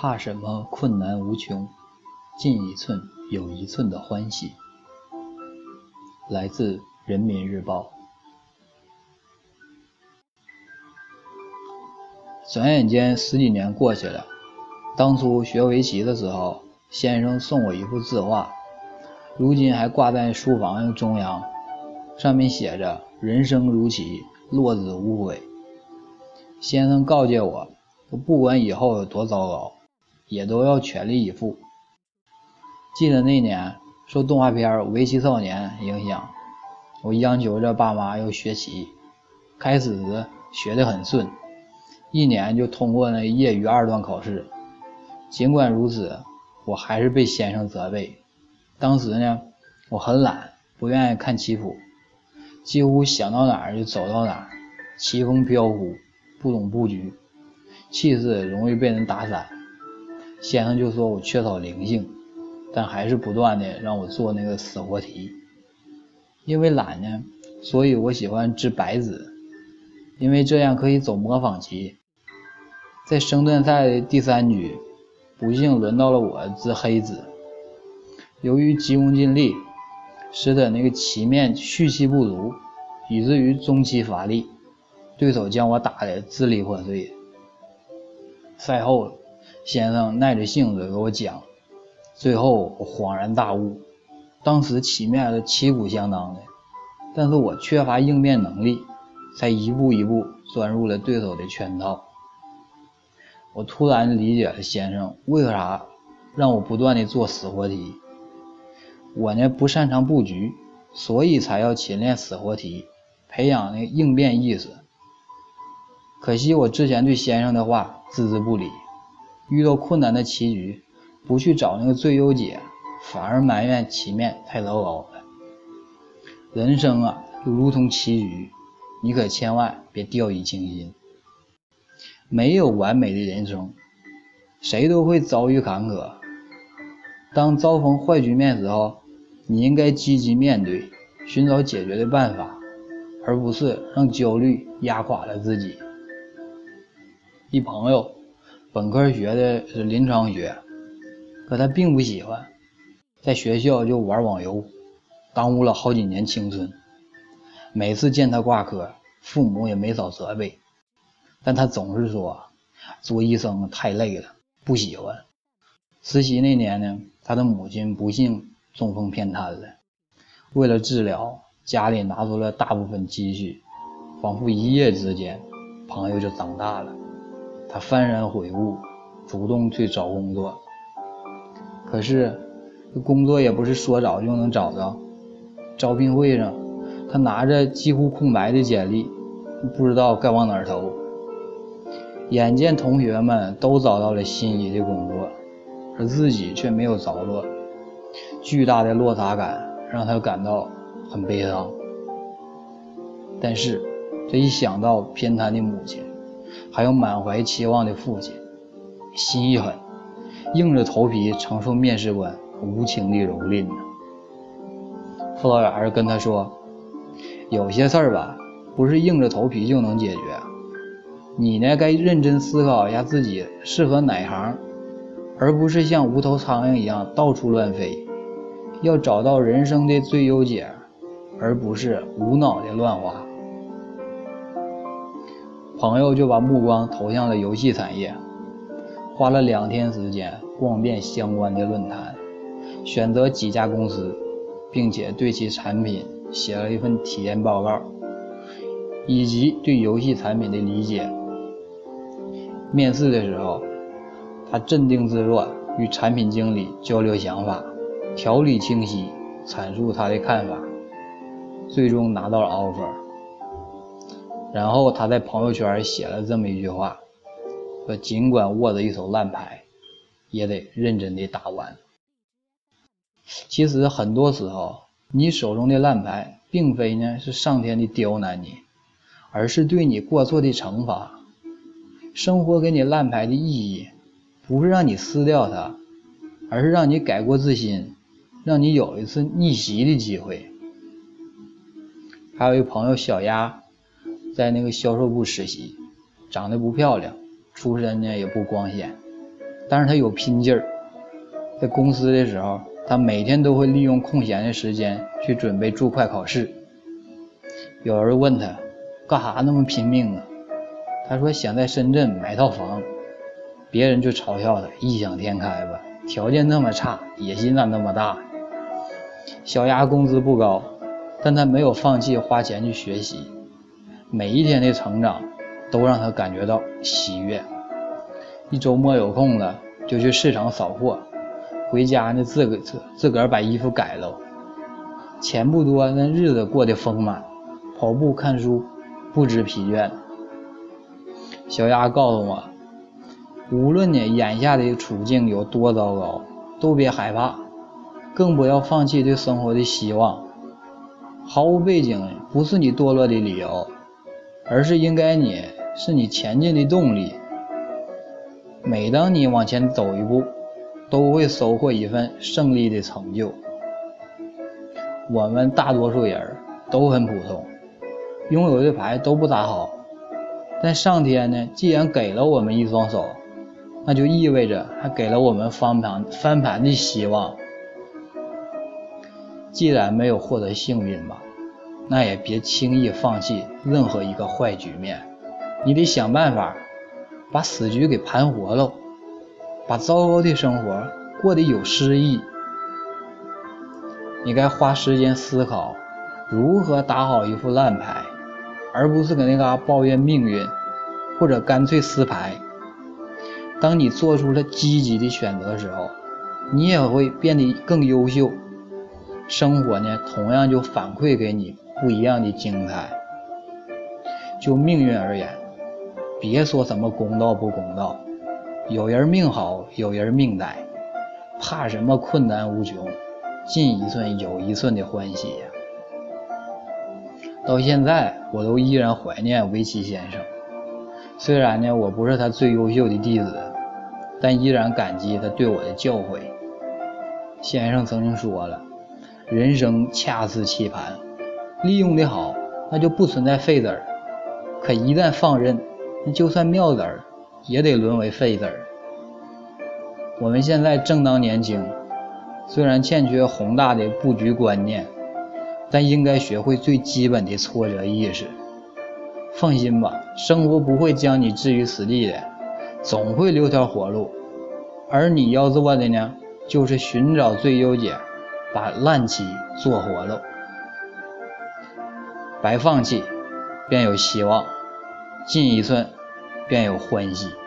怕什么困难无穷，进一寸有一寸的欢喜。来自《人民日报》。转眼间十几年过去了，当初学围棋的时候，先生送我一幅字画，如今还挂在书房中央，上面写着“人生如棋，落子无悔”。先生告诫我，不管以后有多糟糕，也都要全力以赴。记得那年受动画片《围棋少年》影响，我央求着爸妈要学棋。开始时学得很顺，一年就通过那业余二段考试。尽管如此，我还是被先生责备。当时呢，我很懒，不愿意看棋谱，几乎想到哪儿就走到哪儿，棋风飘忽，不懂布局，气势容易被人打散。先生就说我缺少灵性。但还是不断的让我做那个死活题，因为懒呢，所以我喜欢掷白子，因为这样可以走模仿棋。在生段赛的第三局，不幸轮到了我掷黑子，由于急功近利，使得那个棋面蓄气不足，以至于中期乏力，对手将我打得支离破碎。赛后，先生耐着性子给我讲。最后我恍然大悟，当时棋面是旗鼓相当的，但是我缺乏应变能力，才一步一步钻入了对手的圈套。我突然理解了先生为啥让我不断的做死活题。我呢不擅长布局，所以才要勤练死活题，培养那应变意识。可惜我之前对先生的话置之不理，遇到困难的棋局。不去找那个最优解，反而埋怨棋面太糟糕了。人生啊，就如同棋局，你可千万别掉以轻心。没有完美的人生，谁都会遭遇坎坷。当遭逢坏局面时候，你应该积极面对，寻找解决的办法，而不是让焦虑压垮了自己。一朋友，本科学的是临床学。可他并不喜欢，在学校就玩网游，耽误了好几年青春。每次见他挂科，父母也没少责备，但他总是说做医生太累了，不喜欢。实习那年呢，他的母亲不幸中风偏瘫了，为了治疗，家里拿出了大部分积蓄，仿佛一夜之间，朋友就长大了。他幡然悔悟，主动去找工作。可是，工作也不是说找就能找着。招聘会上，他拿着几乎空白的简历，不知道该往哪儿投。眼见同学们都找到了心仪的工作，而自己却没有着落，巨大的落差感让他感到很悲伤。但是，这一想到偏瘫的母亲，还有满怀期望的父亲，心一狠。硬着头皮承受面试官无情的蹂躏呢。辅导员跟他说：“有些事儿吧，不是硬着头皮就能解决。你呢，该认真思考一下自己适合哪行，而不是像无头苍蝇一样到处乱飞。要找到人生的最优解，而不是无脑的乱花。”朋友就把目光投向了游戏产业。花了两天时间逛遍相关的论坛，选择几家公司，并且对其产品写了一份体验报告，以及对游戏产品的理解。面试的时候，他镇定自若，与产品经理交流想法，条理清晰，阐述他的看法，最终拿到了 offer。然后他在朋友圈写了这么一句话。说尽管握着一手烂牌，也得认真的打完。其实很多时候，你手中的烂牌，并非呢是上天的刁难你，而是对你过错的惩罚。生活给你烂牌的意义，不是让你撕掉它，而是让你改过自新，让你有一次逆袭的机会。还有一朋友小丫，在那个销售部实习，长得不漂亮。出身呢也不光鲜，但是他有拼劲儿。在公司的时候，他每天都会利用空闲的时间去准备注会考试。有人问他，干啥那么拼命啊？他说想在深圳买套房。别人就嘲笑他异想天开吧，条件那么差，野心咋那么大？小丫工资不高，但他没有放弃花钱去学习，每一天的成长都让他感觉到喜悦。一周末有空了，就去市场扫货，回家呢自个自自个儿把衣服改了。钱不多，那日子过得丰满，跑步看书不知疲倦。小丫告诉我。无论你眼下的处境有多糟糕，都别害怕，更不要放弃对生活的希望。毫无背景不是你堕落的理由，而是应该你是你前进的动力。每当你往前走一步，都会收获一份胜利的成就。我们大多数人都很普通，拥有的牌都不咋好，但上天呢，既然给了我们一双手。那就意味着还给了我们翻盘翻盘的希望。既然没有获得幸运吧，那也别轻易放弃任何一个坏局面。你得想办法把死局给盘活喽，把糟糕的生活过得有诗意。你该花时间思考如何打好一副烂牌，而不是搁那嘎抱怨命运，或者干脆撕牌。当你做出了积极的选择的时候，你也会变得更优秀。生活呢，同样就反馈给你不一样的精彩。就命运而言，别说什么公道不公道，有人命好，有人命歹，怕什么困难无穷，进一寸有一寸的欢喜呀。到现在，我都依然怀念围棋先生。虽然呢，我不是他最优秀的弟子。但依然感激他对我的教诲。先生曾经说了：“人生恰似棋盘，利用的好，那就不存在废子儿；可一旦放任，那就算妙子儿，也得沦为废子儿。”我们现在正当年轻，虽然欠缺宏大的布局观念，但应该学会最基本的挫折意识。放心吧，生活不会将你置于死地的。总会留条活路，而你要做的呢，就是寻找最优解，把烂棋做活了。白放弃，便有希望；进一寸，便有欢喜。